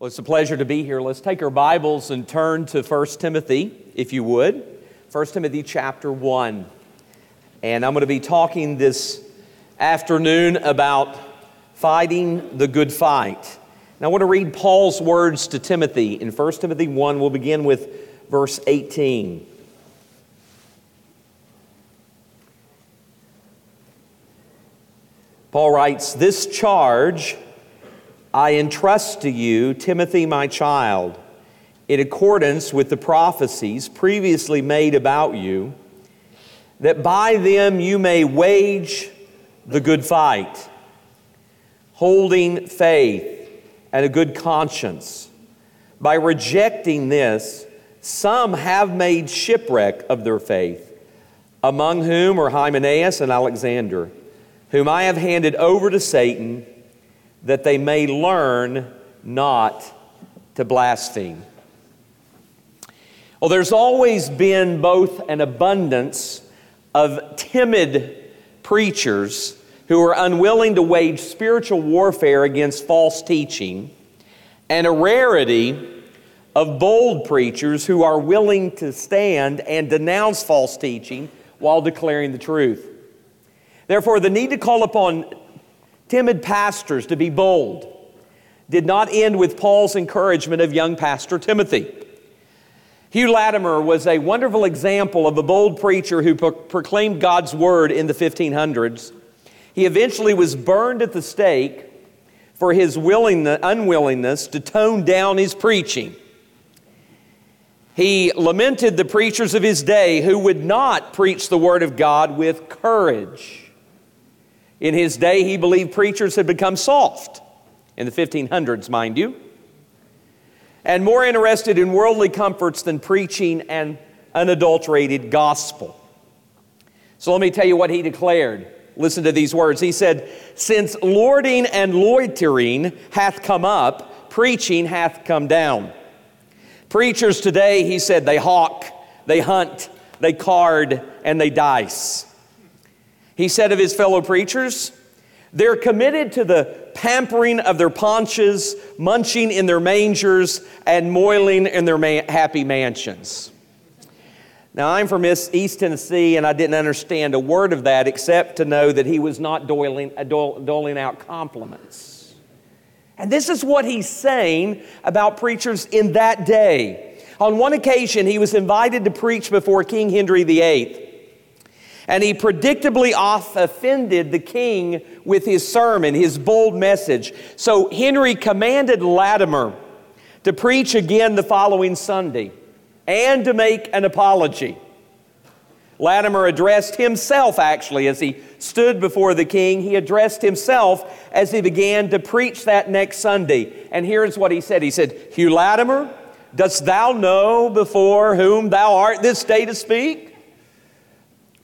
Well, it's a pleasure to be here. Let's take our Bibles and turn to 1 Timothy, if you would. 1 Timothy chapter 1. And I'm going to be talking this afternoon about fighting the good fight. Now, I want to read Paul's words to Timothy. In 1 Timothy 1, we'll begin with verse 18. Paul writes, This charge I entrust to you, Timothy, my child, in accordance with the prophecies previously made about you, that by them you may wage the good fight, holding faith and a good conscience. By rejecting this, some have made shipwreck of their faith, among whom are Hymenaeus and Alexander, whom I have handed over to Satan that they may learn not to blaspheme. Well, there's always been both an abundance of timid preachers who are unwilling to wage spiritual warfare against false teaching, and a rarity of bold preachers who are willing to stand and denounce false teaching while declaring the truth. Therefore, the need to call upon timid pastors to be bold did not end with Paul's encouragement of young pastor Timothy. Hugh Latimer was a wonderful example of a bold preacher who pro- proclaimed God's word in the 1500s. He eventually was burned at the stake for his unwillingness to tone down his preaching. He lamented the preachers of his day who would not preach the word of God with courage. In his day, he believed preachers had become soft, in the 1500s, mind you, and more interested in worldly comforts than preaching an unadulterated gospel. So let me tell you what he declared. Listen to these words. He said, Since lording and loitering hath come up, preaching hath come down. Preachers today, he said, they hawk, they hunt, they card, and they dice. He said of his fellow preachers, they're committed to the pampering of their paunches, munching in their mangers, and moiling in their ma- happy mansions. Now, I'm from East Tennessee, and I didn't understand a word of that except to know that he was not doling, uh, doling out compliments. And this is what he's saying about preachers in that day. On one occasion, he was invited to preach before King Henry VIII. And he predictably off offended the king with his sermon, his bold message. So Henry commanded Latimer to preach again the following Sunday and to make an apology. Latimer addressed himself, actually, as he stood before the king. He addressed himself as he began to preach that next Sunday. And here's what he said He said, Hugh Latimer, dost thou know before whom thou art this day to speak?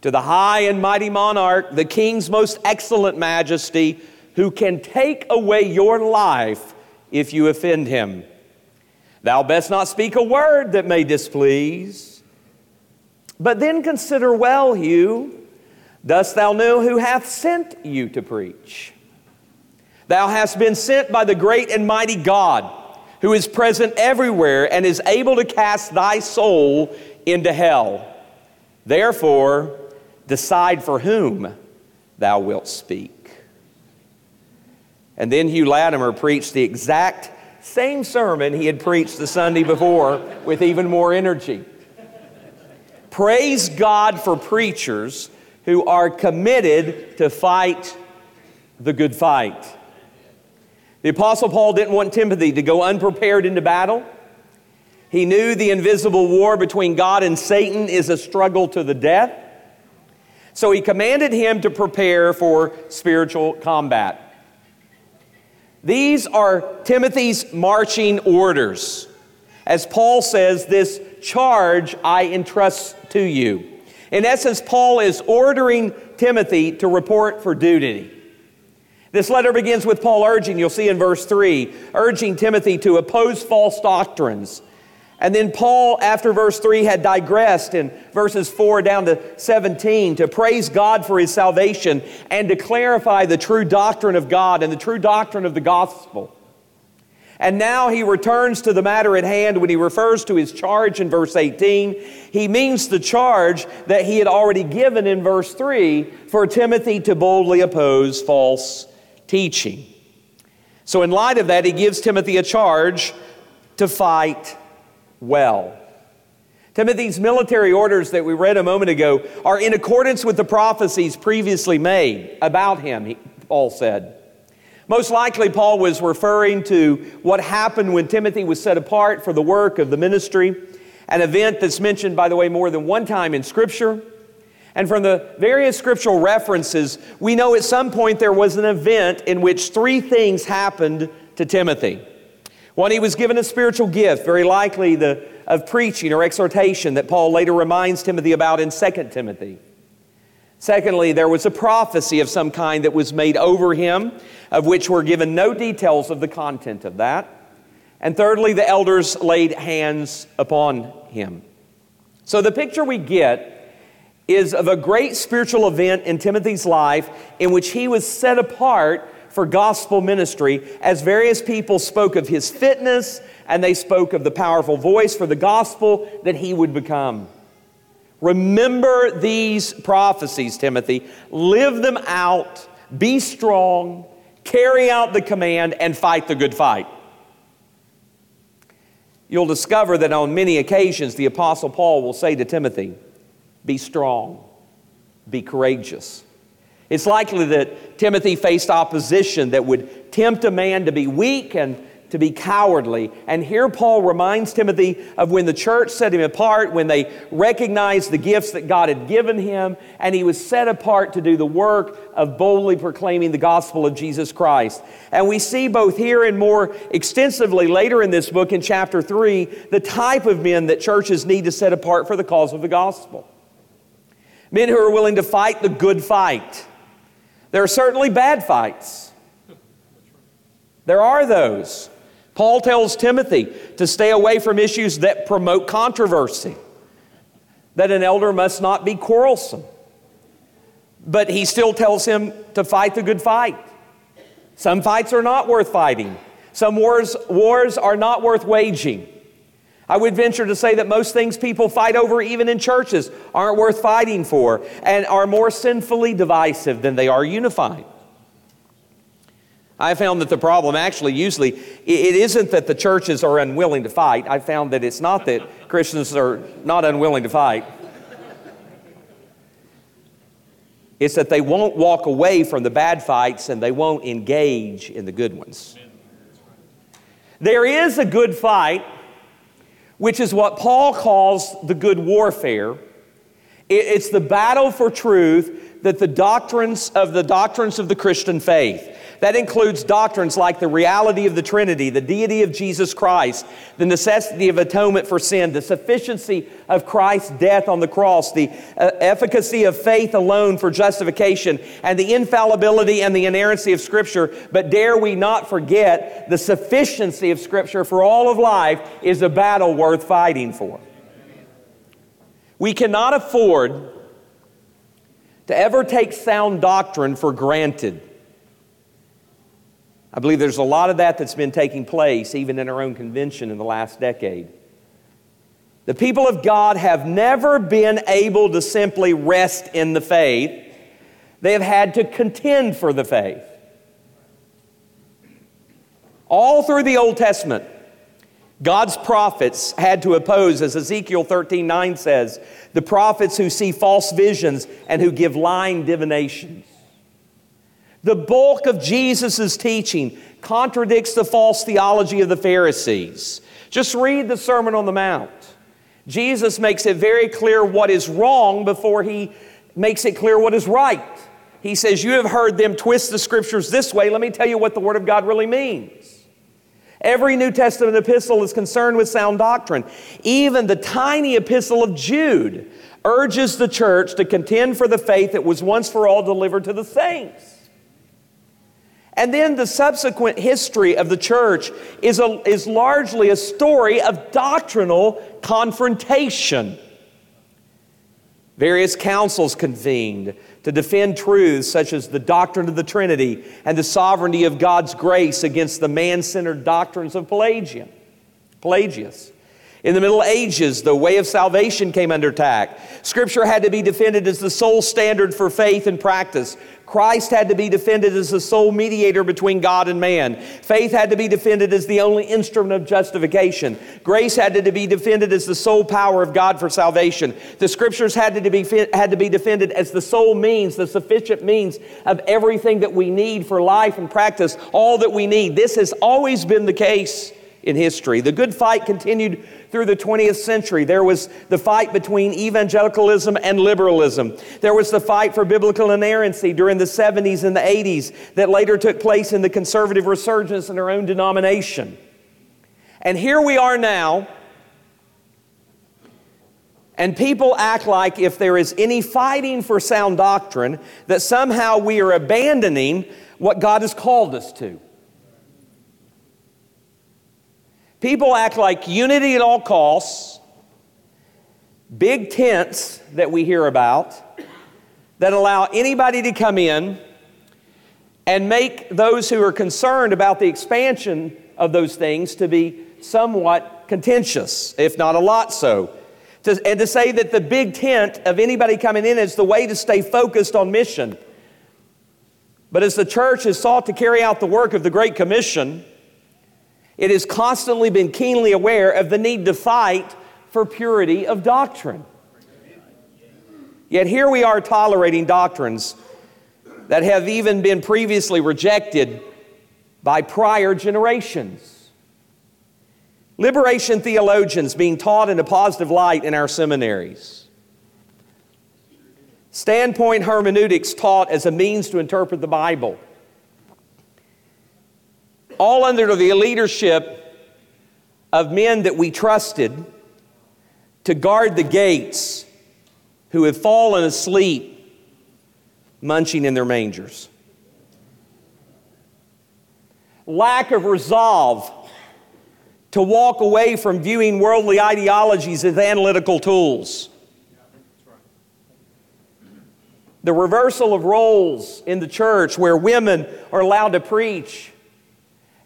To the high and mighty monarch, the king's most excellent majesty, who can take away your life if you offend him. Thou best not speak a word that may displease. But then consider well, Hugh, dost thou know who hath sent you to preach? Thou hast been sent by the great and mighty God, who is present everywhere and is able to cast thy soul into hell. Therefore, Decide for whom thou wilt speak. And then Hugh Latimer preached the exact same sermon he had preached the Sunday before with even more energy. Praise God for preachers who are committed to fight the good fight. The Apostle Paul didn't want Timothy to go unprepared into battle. He knew the invisible war between God and Satan is a struggle to the death. So he commanded him to prepare for spiritual combat. These are Timothy's marching orders. As Paul says, this charge I entrust to you. In essence, Paul is ordering Timothy to report for duty. This letter begins with Paul urging, you'll see in verse 3, urging Timothy to oppose false doctrines and then Paul, after verse 3, had digressed in verses 4 down to 17 to praise God for his salvation and to clarify the true doctrine of God and the true doctrine of the gospel. And now he returns to the matter at hand when he refers to his charge in verse 18. He means the charge that he had already given in verse 3 for Timothy to boldly oppose false teaching. So, in light of that, he gives Timothy a charge to fight well. Timothy's military orders that we read a moment ago are in accordance with the prophecies previously made about him, Paul said. Most likely, Paul was referring to what happened when Timothy was set apart for the work of the ministry, an event that's mentioned, by the way, more than one time in Scripture. And from the various scriptural references, we know at some point there was an event in which three things happened to Timothy. One, he was given a spiritual gift, very likely the of preaching or exhortation that Paul later reminds Timothy about in 2 Timothy. Secondly, there was a prophecy of some kind that was made over him, of which were given no details of the content of that. And thirdly, the elders laid hands upon him. So the picture we get is of a great spiritual event in Timothy's life in which he was set apart for gospel ministry as various people spoke of his fitness and they spoke of the powerful voice for the gospel that he would become. Remember these prophecies, Timothy. Live them out. Be strong. Carry out the command and fight the good fight. You'll discover that on many occasions the Apostle Paul will say to Timothy, Be strong, be courageous. It's likely that Timothy faced opposition that would tempt a man to be weak and to be cowardly. And here Paul reminds Timothy of when the church set him apart, when they recognized the gifts that God had given him, and he was set apart to do the work of boldly proclaiming the gospel of Jesus Christ. And we see both here and more extensively later in this book in chapter 3 the type of men that churches need to set apart for the cause of the gospel. Men who are willing to fight the good fight. There are certainly bad fights. There are those. Paul tells Timothy to stay away from issues that promote controversy, that an elder must not be quarrelsome. But he still tells him to fight the good fight. Some fights are not worth fighting. Some wars, wars are not worth waging. I would venture to say that most things people fight over, even in churches, aren't worth fighting for and are more sinfully divisive than they are unified. I found that the problem actually usually it isn't that the churches are unwilling to fight. I found that it's not that Christians are not unwilling to fight. It's that they won't walk away from the bad fights and they won't engage in the good ones. There is a good fight, which is what Paul calls the good warfare. It's the battle for truth that the doctrines of the doctrines of the Christian faith that includes doctrines like the reality of the Trinity, the deity of Jesus Christ, the necessity of atonement for sin, the sufficiency of Christ's death on the cross, the uh, efficacy of faith alone for justification, and the infallibility and the inerrancy of Scripture. But dare we not forget the sufficiency of Scripture for all of life is a battle worth fighting for. We cannot afford to ever take sound doctrine for granted. I believe there's a lot of that that's been taking place even in our own convention in the last decade. The people of God have never been able to simply rest in the faith, they have had to contend for the faith. All through the Old Testament, God's prophets had to oppose, as Ezekiel 13 9 says, the prophets who see false visions and who give lying divinations. The bulk of Jesus' teaching contradicts the false theology of the Pharisees. Just read the Sermon on the Mount. Jesus makes it very clear what is wrong before he makes it clear what is right. He says, You have heard them twist the scriptures this way. Let me tell you what the Word of God really means. Every New Testament epistle is concerned with sound doctrine. Even the tiny epistle of Jude urges the church to contend for the faith that was once for all delivered to the saints. And then the subsequent history of the church is, a, is largely a story of doctrinal confrontation. Various councils convened to defend truths such as the doctrine of the Trinity and the sovereignty of God's grace against the man centered doctrines of Pelagian. Pelagius. In the Middle Ages, the way of salvation came under attack. Scripture had to be defended as the sole standard for faith and practice. Christ had to be defended as the sole mediator between God and man. Faith had to be defended as the only instrument of justification. Grace had to be defended as the sole power of God for salvation. The Scriptures had to be, had to be defended as the sole means, the sufficient means of everything that we need for life and practice, all that we need. This has always been the case in history. The good fight continued through the 20th century. There was the fight between evangelicalism and liberalism. There was the fight for biblical inerrancy during the 70s and the 80s that later took place in the conservative resurgence in our own denomination. And here we are now, and people act like if there is any fighting for sound doctrine, that somehow we are abandoning what God has called us to. People act like unity at all costs, big tents that we hear about that allow anybody to come in and make those who are concerned about the expansion of those things to be somewhat contentious, if not a lot so. To, and to say that the big tent of anybody coming in is the way to stay focused on mission. But as the church has sought to carry out the work of the Great Commission, it has constantly been keenly aware of the need to fight for purity of doctrine. Yet here we are tolerating doctrines that have even been previously rejected by prior generations. Liberation theologians being taught in a positive light in our seminaries. Standpoint hermeneutics taught as a means to interpret the Bible all under the leadership of men that we trusted to guard the gates who have fallen asleep munching in their mangers. Lack of resolve to walk away from viewing worldly ideologies as analytical tools. The reversal of roles in the church where women are allowed to preach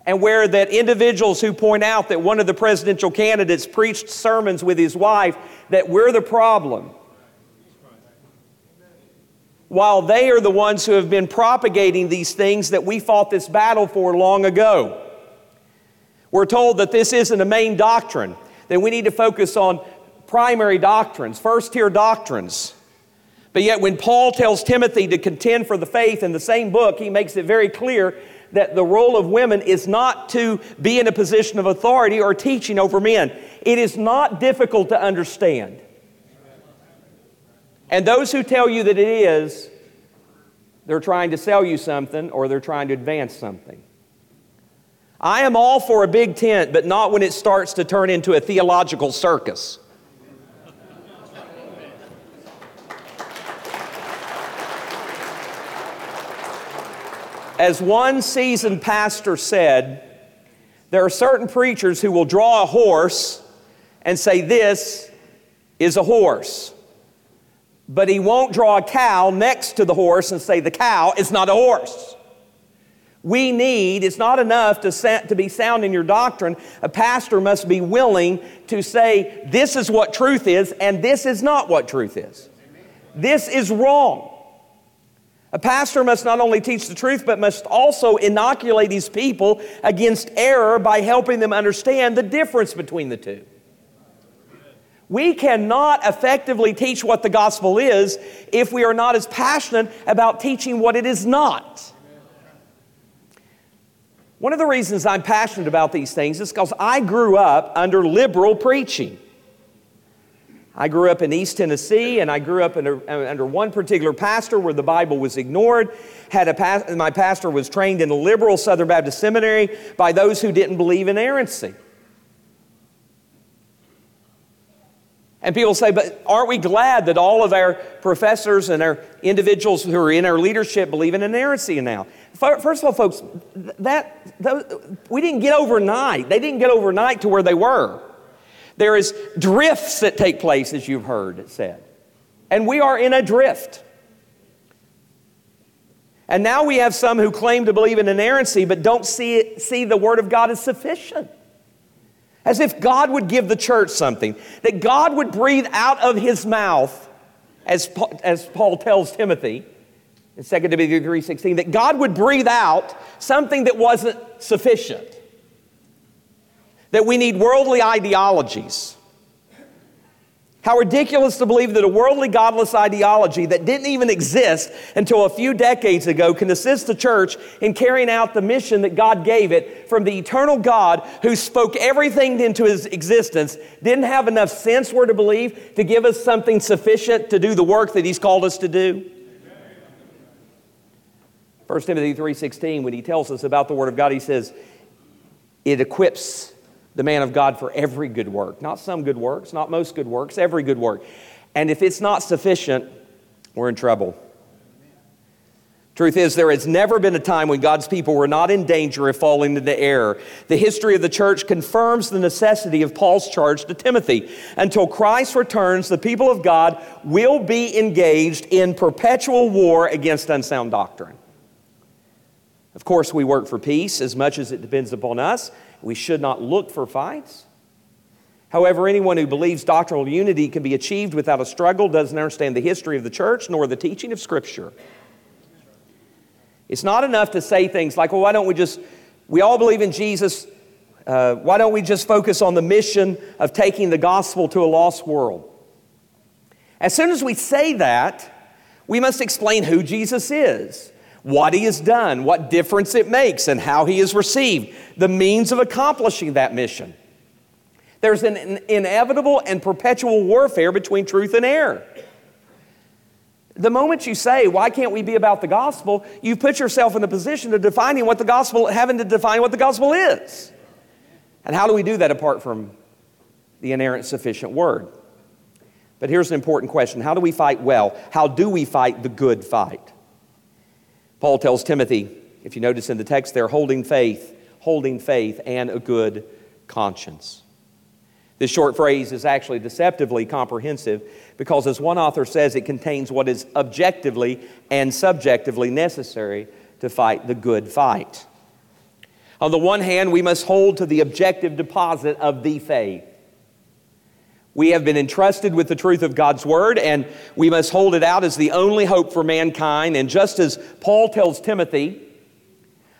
and where that individuals who point out that one of the presidential candidates preached sermons with his wife that we're the problem while they are the ones who have been propagating these things that we fought this battle for long ago. We're told that this isn't a main doctrine, that we need to focus on primary doctrines, first tier doctrines. But yet, when Paul tells Timothy to contend for the faith in the same book, he makes it very clear that the role of women is not to be in a position of authority or teaching over men. It is not difficult to understand. And those who tell you that it is, they're trying to sell you something or they're trying to advance something. I am all for a big tent, but not when it starts to turn into a theological circus. As one seasoned pastor said, there are certain preachers who will draw a horse and say, This is a horse. But he won't draw a cow next to the horse and say, The cow is not a horse. We need, it's not enough to, to be sound in your doctrine. A pastor must be willing to say, This is what truth is, and this is not what truth is. This is wrong. A pastor must not only teach the truth, but must also inoculate his people against error by helping them understand the difference between the two. We cannot effectively teach what the gospel is if we are not as passionate about teaching what it is not. One of the reasons I'm passionate about these things is because I grew up under liberal preaching. I grew up in East Tennessee, and I grew up under, under one particular pastor where the Bible was ignored. Had a my pastor was trained in a liberal Southern Baptist seminary by those who didn't believe in inerrancy. And people say, but aren't we glad that all of our professors and our individuals who are in our leadership believe in inerrancy now? First of all, folks, that, that we didn't get overnight. They didn't get overnight to where they were. There is drifts that take place, as you've heard it said. And we are in a drift. And now we have some who claim to believe in inerrancy but don't see, it, see the Word of God as sufficient. As if God would give the church something, that God would breathe out of His mouth, as, as Paul tells Timothy in 2 Timothy 3.16, that God would breathe out something that wasn't sufficient. That we need worldly ideologies how ridiculous to believe that a worldly, godless ideology that didn't even exist until a few decades ago can assist the church in carrying out the mission that God gave it from the eternal God who spoke everything into his existence, didn't have enough sense, we're to believe, to give us something sufficient to do the work that he's called us to do. 1 Timothy 3:16 when he tells us about the word of God he says it equips the man of God for every good work. Not some good works, not most good works, every good work. And if it's not sufficient, we're in trouble. Truth is, there has never been a time when God's people were not in danger of falling into error. The history of the church confirms the necessity of Paul's charge to Timothy. Until Christ returns, the people of God will be engaged in perpetual war against unsound doctrine. Of course, we work for peace as much as it depends upon us. We should not look for fights. However, anyone who believes doctrinal unity can be achieved without a struggle doesn't understand the history of the church nor the teaching of Scripture. It's not enough to say things like, well, why don't we just, we all believe in Jesus. Uh, why don't we just focus on the mission of taking the gospel to a lost world? As soon as we say that, we must explain who Jesus is what he has done, what difference it makes, and how he is received, the means of accomplishing that mission. There's an inevitable and perpetual warfare between truth and error. The moment you say, why can't we be about the gospel, you put yourself in the position of defining what the gospel, having to define what the gospel is. And how do we do that apart from the inerrant, sufficient word? But here's an important question How do we fight well? How do we fight the good fight? Paul tells Timothy, if you notice in the text there, holding faith, holding faith and a good conscience. This short phrase is actually deceptively comprehensive because, as one author says, it contains what is objectively and subjectively necessary to fight the good fight. On the one hand, we must hold to the objective deposit of the faith. We have been entrusted with the truth of God's word, and we must hold it out as the only hope for mankind. And just as Paul tells Timothy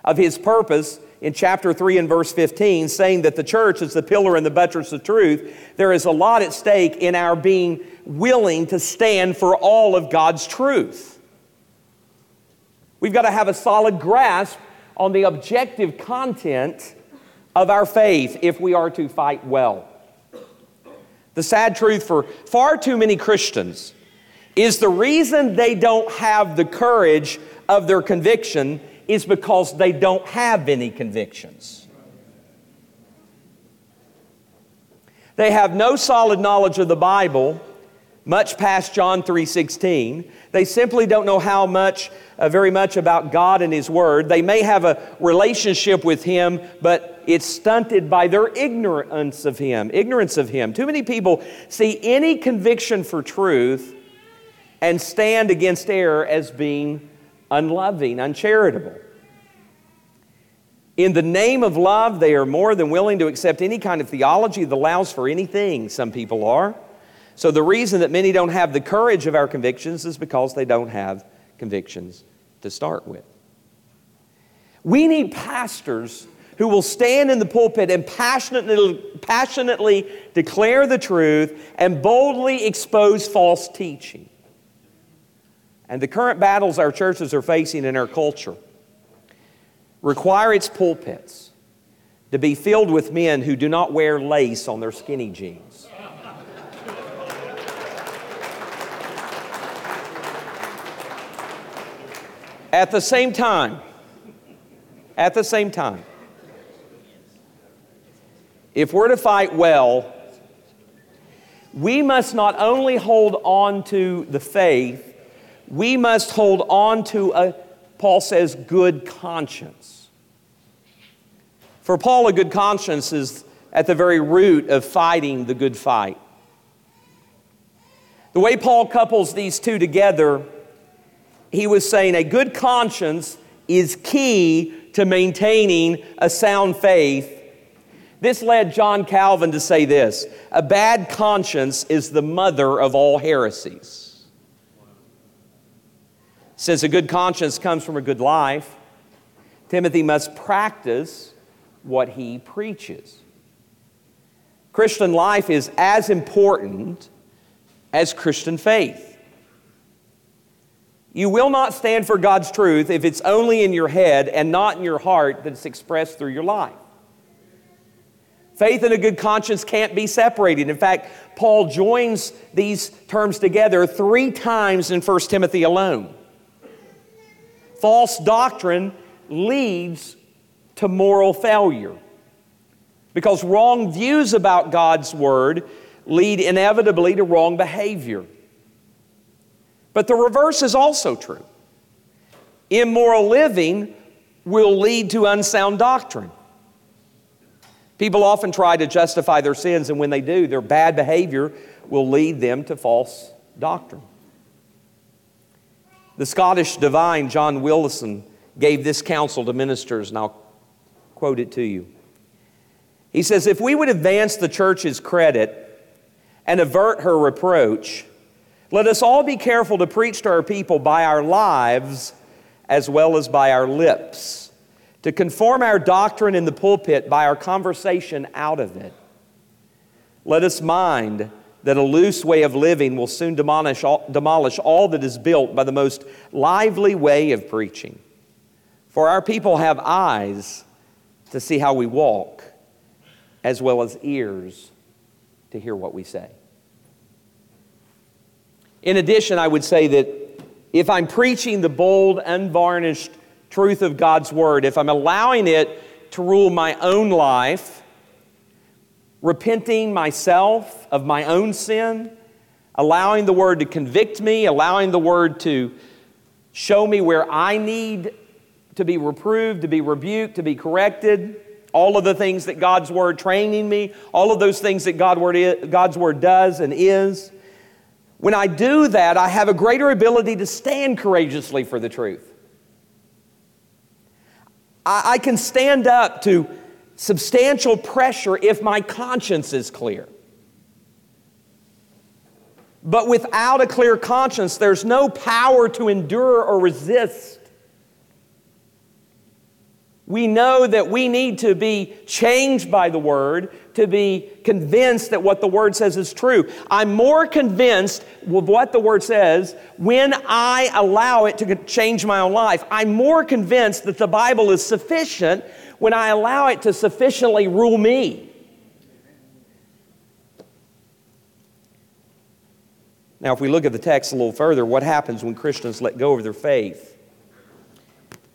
of his purpose in chapter 3 and verse 15, saying that the church is the pillar and the buttress of truth, there is a lot at stake in our being willing to stand for all of God's truth. We've got to have a solid grasp on the objective content of our faith if we are to fight well. The sad truth for far too many Christians is the reason they don't have the courage of their conviction is because they don't have any convictions. They have no solid knowledge of the Bible, much past John 3:16. They simply don't know how much uh, very much about God and his word. They may have a relationship with him, but it's stunted by their ignorance of Him. Ignorance of Him. Too many people see any conviction for truth and stand against error as being unloving, uncharitable. In the name of love, they are more than willing to accept any kind of theology that allows for anything, some people are. So, the reason that many don't have the courage of our convictions is because they don't have convictions to start with. We need pastors who will stand in the pulpit and passionately, passionately declare the truth and boldly expose false teaching. And the current battles our churches are facing in our culture require its pulpits to be filled with men who do not wear lace on their skinny jeans. At the same time, at the same time, if we're to fight well, we must not only hold on to the faith, we must hold on to a, Paul says, good conscience. For Paul, a good conscience is at the very root of fighting the good fight. The way Paul couples these two together he was saying a good conscience is key to maintaining a sound faith. This led John Calvin to say this a bad conscience is the mother of all heresies. Since a good conscience comes from a good life, Timothy must practice what he preaches. Christian life is as important as Christian faith. You will not stand for God's truth if it's only in your head and not in your heart that it's expressed through your life. Faith and a good conscience can't be separated. In fact, Paul joins these terms together three times in 1 Timothy alone. False doctrine leads to moral failure because wrong views about God's Word lead inevitably to wrong behavior. But the reverse is also true. Immoral living will lead to unsound doctrine. People often try to justify their sins, and when they do, their bad behavior will lead them to false doctrine. The Scottish divine John Willison gave this counsel to ministers, and I'll quote it to you. He says, If we would advance the church's credit and avert her reproach, let us all be careful to preach to our people by our lives as well as by our lips, to conform our doctrine in the pulpit by our conversation out of it. Let us mind that a loose way of living will soon demolish all, demolish all that is built by the most lively way of preaching. For our people have eyes to see how we walk, as well as ears to hear what we say. In addition, I would say that if I'm preaching the bold, unvarnished truth of God's Word, if I'm allowing it to rule my own life, repenting myself of my own sin, allowing the Word to convict me, allowing the Word to show me where I need to be reproved, to be rebuked, to be corrected, all of the things that God's Word training me, all of those things that God's Word does and is. When I do that, I have a greater ability to stand courageously for the truth. I, I can stand up to substantial pressure if my conscience is clear. But without a clear conscience, there's no power to endure or resist we know that we need to be changed by the Word to be convinced that what the Word says is true. I'm more convinced with what the Word says when I allow it to change my own life. I'm more convinced that the Bible is sufficient when I allow it to sufficiently rule me. Now, if we look at the text a little further, what happens when Christians let go of their faith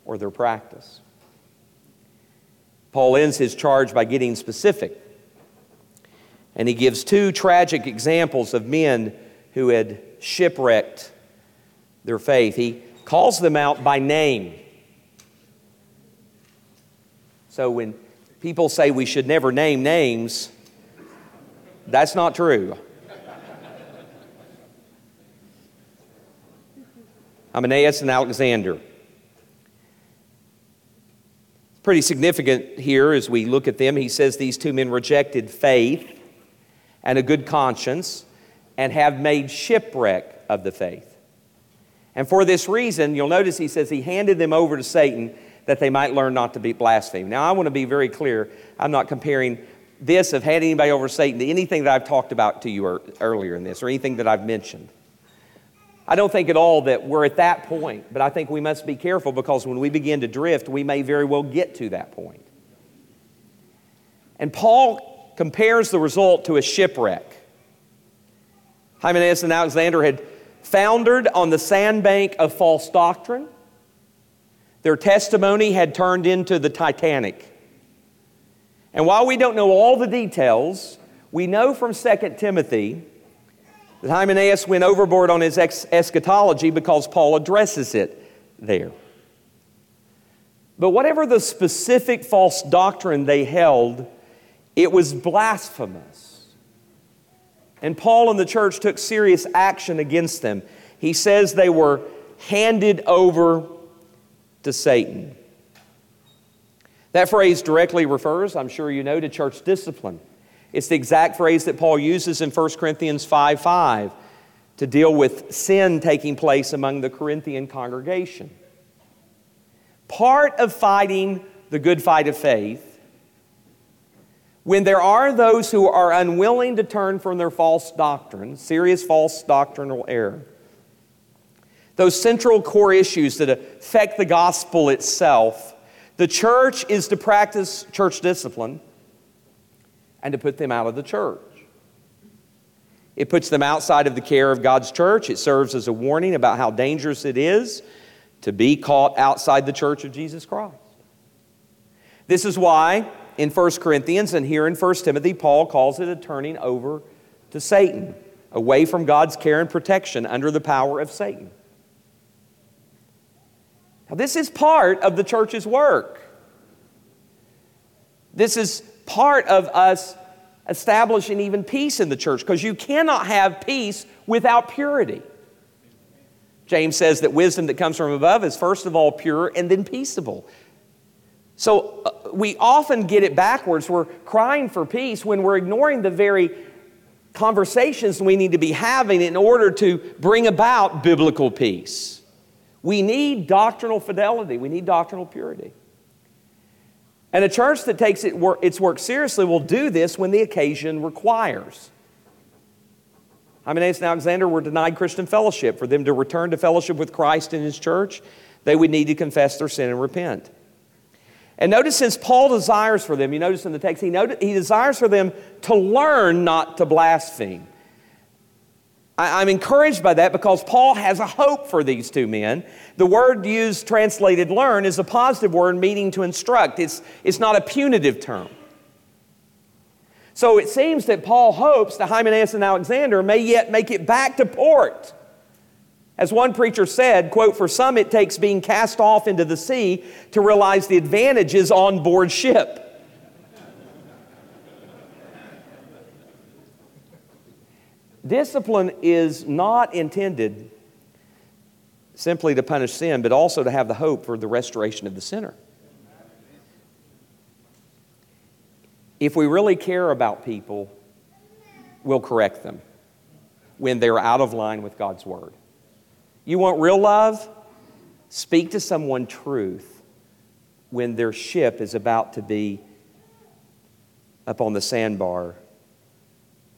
or their practice? Paul ends his charge by getting specific. And he gives two tragic examples of men who had shipwrecked their faith. He calls them out by name. So when people say we should never name names, that's not true. Hymenaeus and Alexander. Pretty significant here as we look at them. He says these two men rejected faith and a good conscience and have made shipwreck of the faith. And for this reason, you'll notice he says he handed them over to Satan that they might learn not to be blasphemed. Now, I want to be very clear. I'm not comparing this of handing anybody over to Satan to anything that I've talked about to you er, earlier in this or anything that I've mentioned. I don't think at all that we're at that point, but I think we must be careful because when we begin to drift, we may very well get to that point. And Paul compares the result to a shipwreck. Hymenaeus and Alexander had foundered on the sandbank of false doctrine. Their testimony had turned into the Titanic. And while we don't know all the details, we know from 2 Timothy that Hymenaeus went overboard on his eschatology because Paul addresses it there. But whatever the specific false doctrine they held, it was blasphemous. And Paul and the church took serious action against them. He says they were handed over to Satan. That phrase directly refers, I'm sure you know, to church discipline. It's the exact phrase that Paul uses in 1 Corinthians 5 5 to deal with sin taking place among the Corinthian congregation. Part of fighting the good fight of faith, when there are those who are unwilling to turn from their false doctrine, serious false doctrinal error, those central core issues that affect the gospel itself, the church is to practice church discipline and to put them out of the church. It puts them outside of the care of God's church. It serves as a warning about how dangerous it is to be caught outside the church of Jesus Christ. This is why in 1 Corinthians and here in 1 Timothy, Paul calls it a turning over to Satan, away from God's care and protection under the power of Satan. Now, this is part of the church's work. This is part of us establishing even peace in the church because you cannot have peace without purity. James says that wisdom that comes from above is first of all pure and then peaceable. So uh, we often get it backwards. We're crying for peace when we're ignoring the very conversations we need to be having in order to bring about biblical peace. We need doctrinal fidelity, we need doctrinal purity. And a church that takes it its work seriously will do this when the occasion requires. Hymenaeus and Alexander were denied Christian fellowship. For them to return to fellowship with Christ and his church, they would need to confess their sin and repent. And notice, since Paul desires for them, you notice in the text, he, noted, he desires for them to learn not to blaspheme. I, am encouraged by that because Paul has a hope for these two men. The word used, translated learn, is a positive word meaning to instruct, it's, it's not a punitive term. So it seems that Paul hopes that Hymenaeus and Alexander may yet make it back to port. As one preacher said, quote, for some it takes being cast off into the sea to realize the advantages on board ship. Discipline is not intended simply to punish sin, but also to have the hope for the restoration of the sinner. If we really care about people, we'll correct them when they're out of line with God's Word. You want real love? Speak to someone truth when their ship is about to be up on the sandbar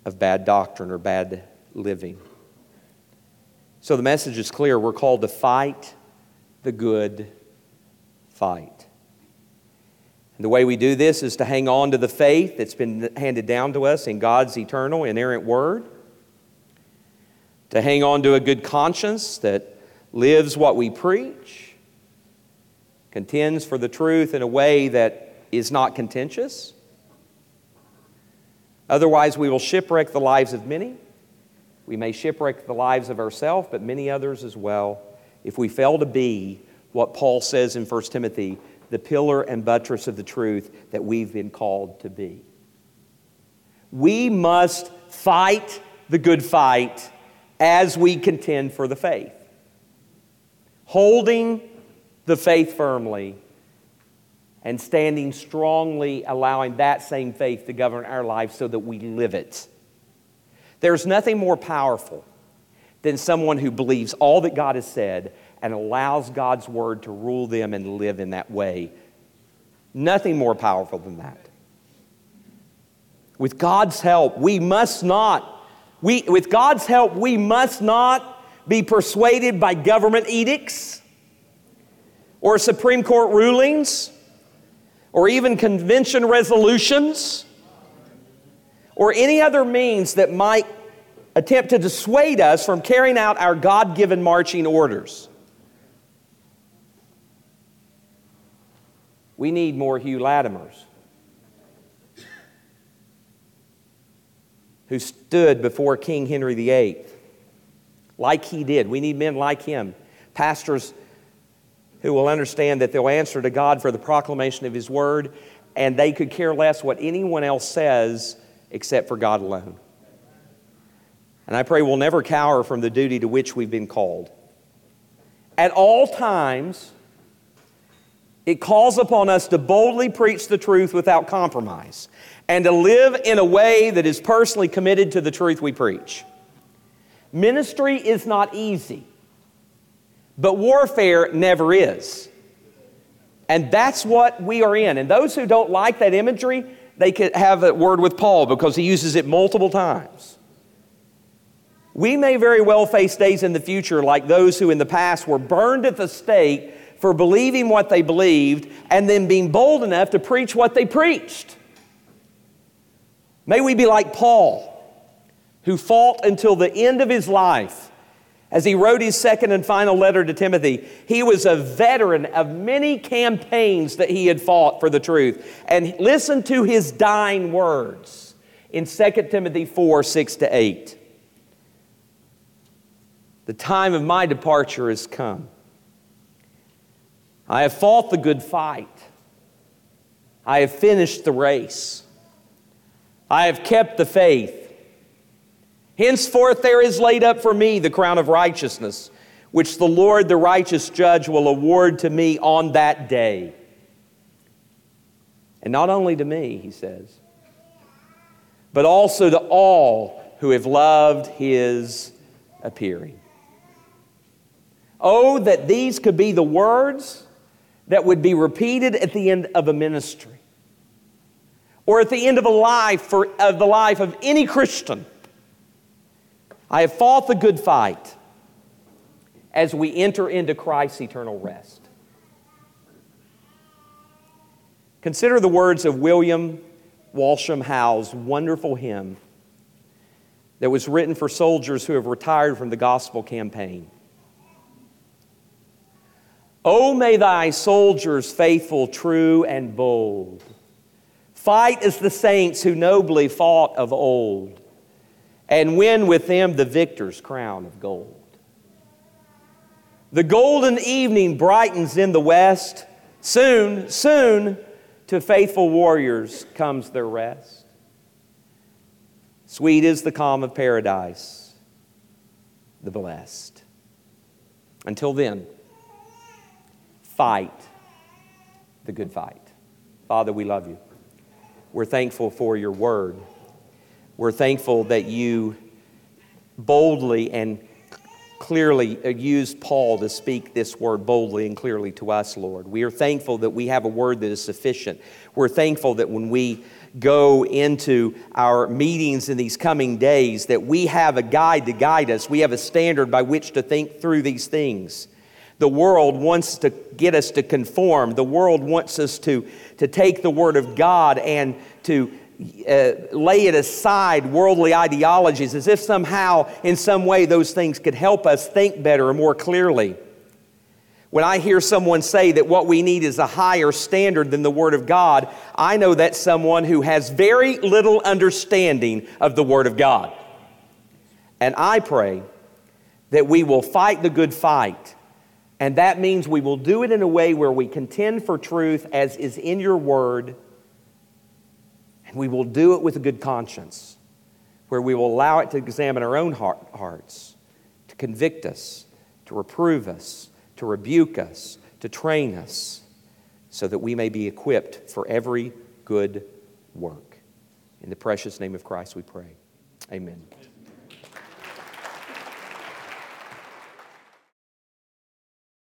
of bad doctrine or bad living. So the message is clear. We're called to fight the good fight. And the way we do this is to hang on to the faith that's been handed down to us in God's eternal, inerrant word, to hang on to a good conscience that lives what we preach, contends for the truth in a way that is not contentious Otherwise, we will shipwreck the lives of many. We may shipwreck the lives of ourselves, but many others as well, if we fail to be what Paul says in 1 Timothy the pillar and buttress of the truth that we've been called to be. We must fight the good fight as we contend for the faith, holding the faith firmly and standing strongly, allowing that same faith to govern our life so that we live it. There's nothing more powerful than someone who believes all that God has said and allows God's word to rule them and live in that way. Nothing more powerful than that. With God's help, we must not, we, with God's help, we must not be persuaded by government edicts or Supreme Court rulings or even convention resolutions or any other means that might attempt to dissuade us from carrying out our God given marching orders. We need more Hugh Latimers who stood before King Henry VIII like he did. We need men like him, pastors who will understand that they'll answer to God for the proclamation of His word, and they could care less what anyone else says except for God alone. And I pray we'll never cower from the duty to which we've been called. At all times, it calls upon us to boldly preach the truth without compromise and to live in a way that is personally committed to the truth we preach. Ministry is not easy, but warfare never is. And that's what we are in. And those who don't like that imagery, they could have a word with Paul because he uses it multiple times. We may very well face days in the future like those who in the past were burned at the stake for believing what they believed and then being bold enough to preach what they preached. May we be like Paul, who fought until the end of his life. As he wrote his second and final letter to Timothy, he was a veteran of many campaigns that he had fought for the truth. And listen to his dying words in 2 Timothy 4 6 to 8. The time of my departure has come. I have fought the good fight. I have finished the race. I have kept the faith. Henceforth, there is laid up for me the crown of righteousness, which the Lord, the righteous judge, will award to me on that day. And not only to me, he says, but also to all who have loved his appearing. Oh, that these could be the words that would be repeated at the end of a ministry or at the end of a life for, of the life of any Christian. I have fought the good fight as we enter into Christ's eternal rest. Consider the words of William Walsham Howe's wonderful hymn that was written for soldiers who have retired from the gospel campaign. Oh, may thy soldiers, faithful, true, and bold, fight as the saints who nobly fought of old, and win with them the victor's crown of gold. The golden evening brightens in the west. Soon, soon, to faithful warriors comes their rest. Sweet is the calm of paradise, the blessed. Until then, fight the good fight. Father, we love you. We're thankful for your word. We're thankful that you boldly and clearly uh, used Paul to speak this word boldly and clearly to us, Lord. We are thankful that we have a word that is sufficient. We're thankful that when we go into our meetings in these coming days that we have a guide to guide us. We have a standard by which to think through these things. The world wants to get us to conform. The world wants us to, to take the Word of God and to uh, lay it aside, worldly ideologies, as if somehow, in some way, those things could help us think better or more clearly. When I hear someone say that what we need is a higher standard than the Word of God, I know that's someone who has very little understanding of the Word of God. And I pray that we will fight the good fight and that means we will do it in a way where we contend for truth as is in your word. And we will do it with a good conscience, where we will allow it to examine our own heart, hearts, to convict us, to reprove us, to rebuke us, to train us, so that we may be equipped for every good work. In the precious name of Christ we pray. Amen.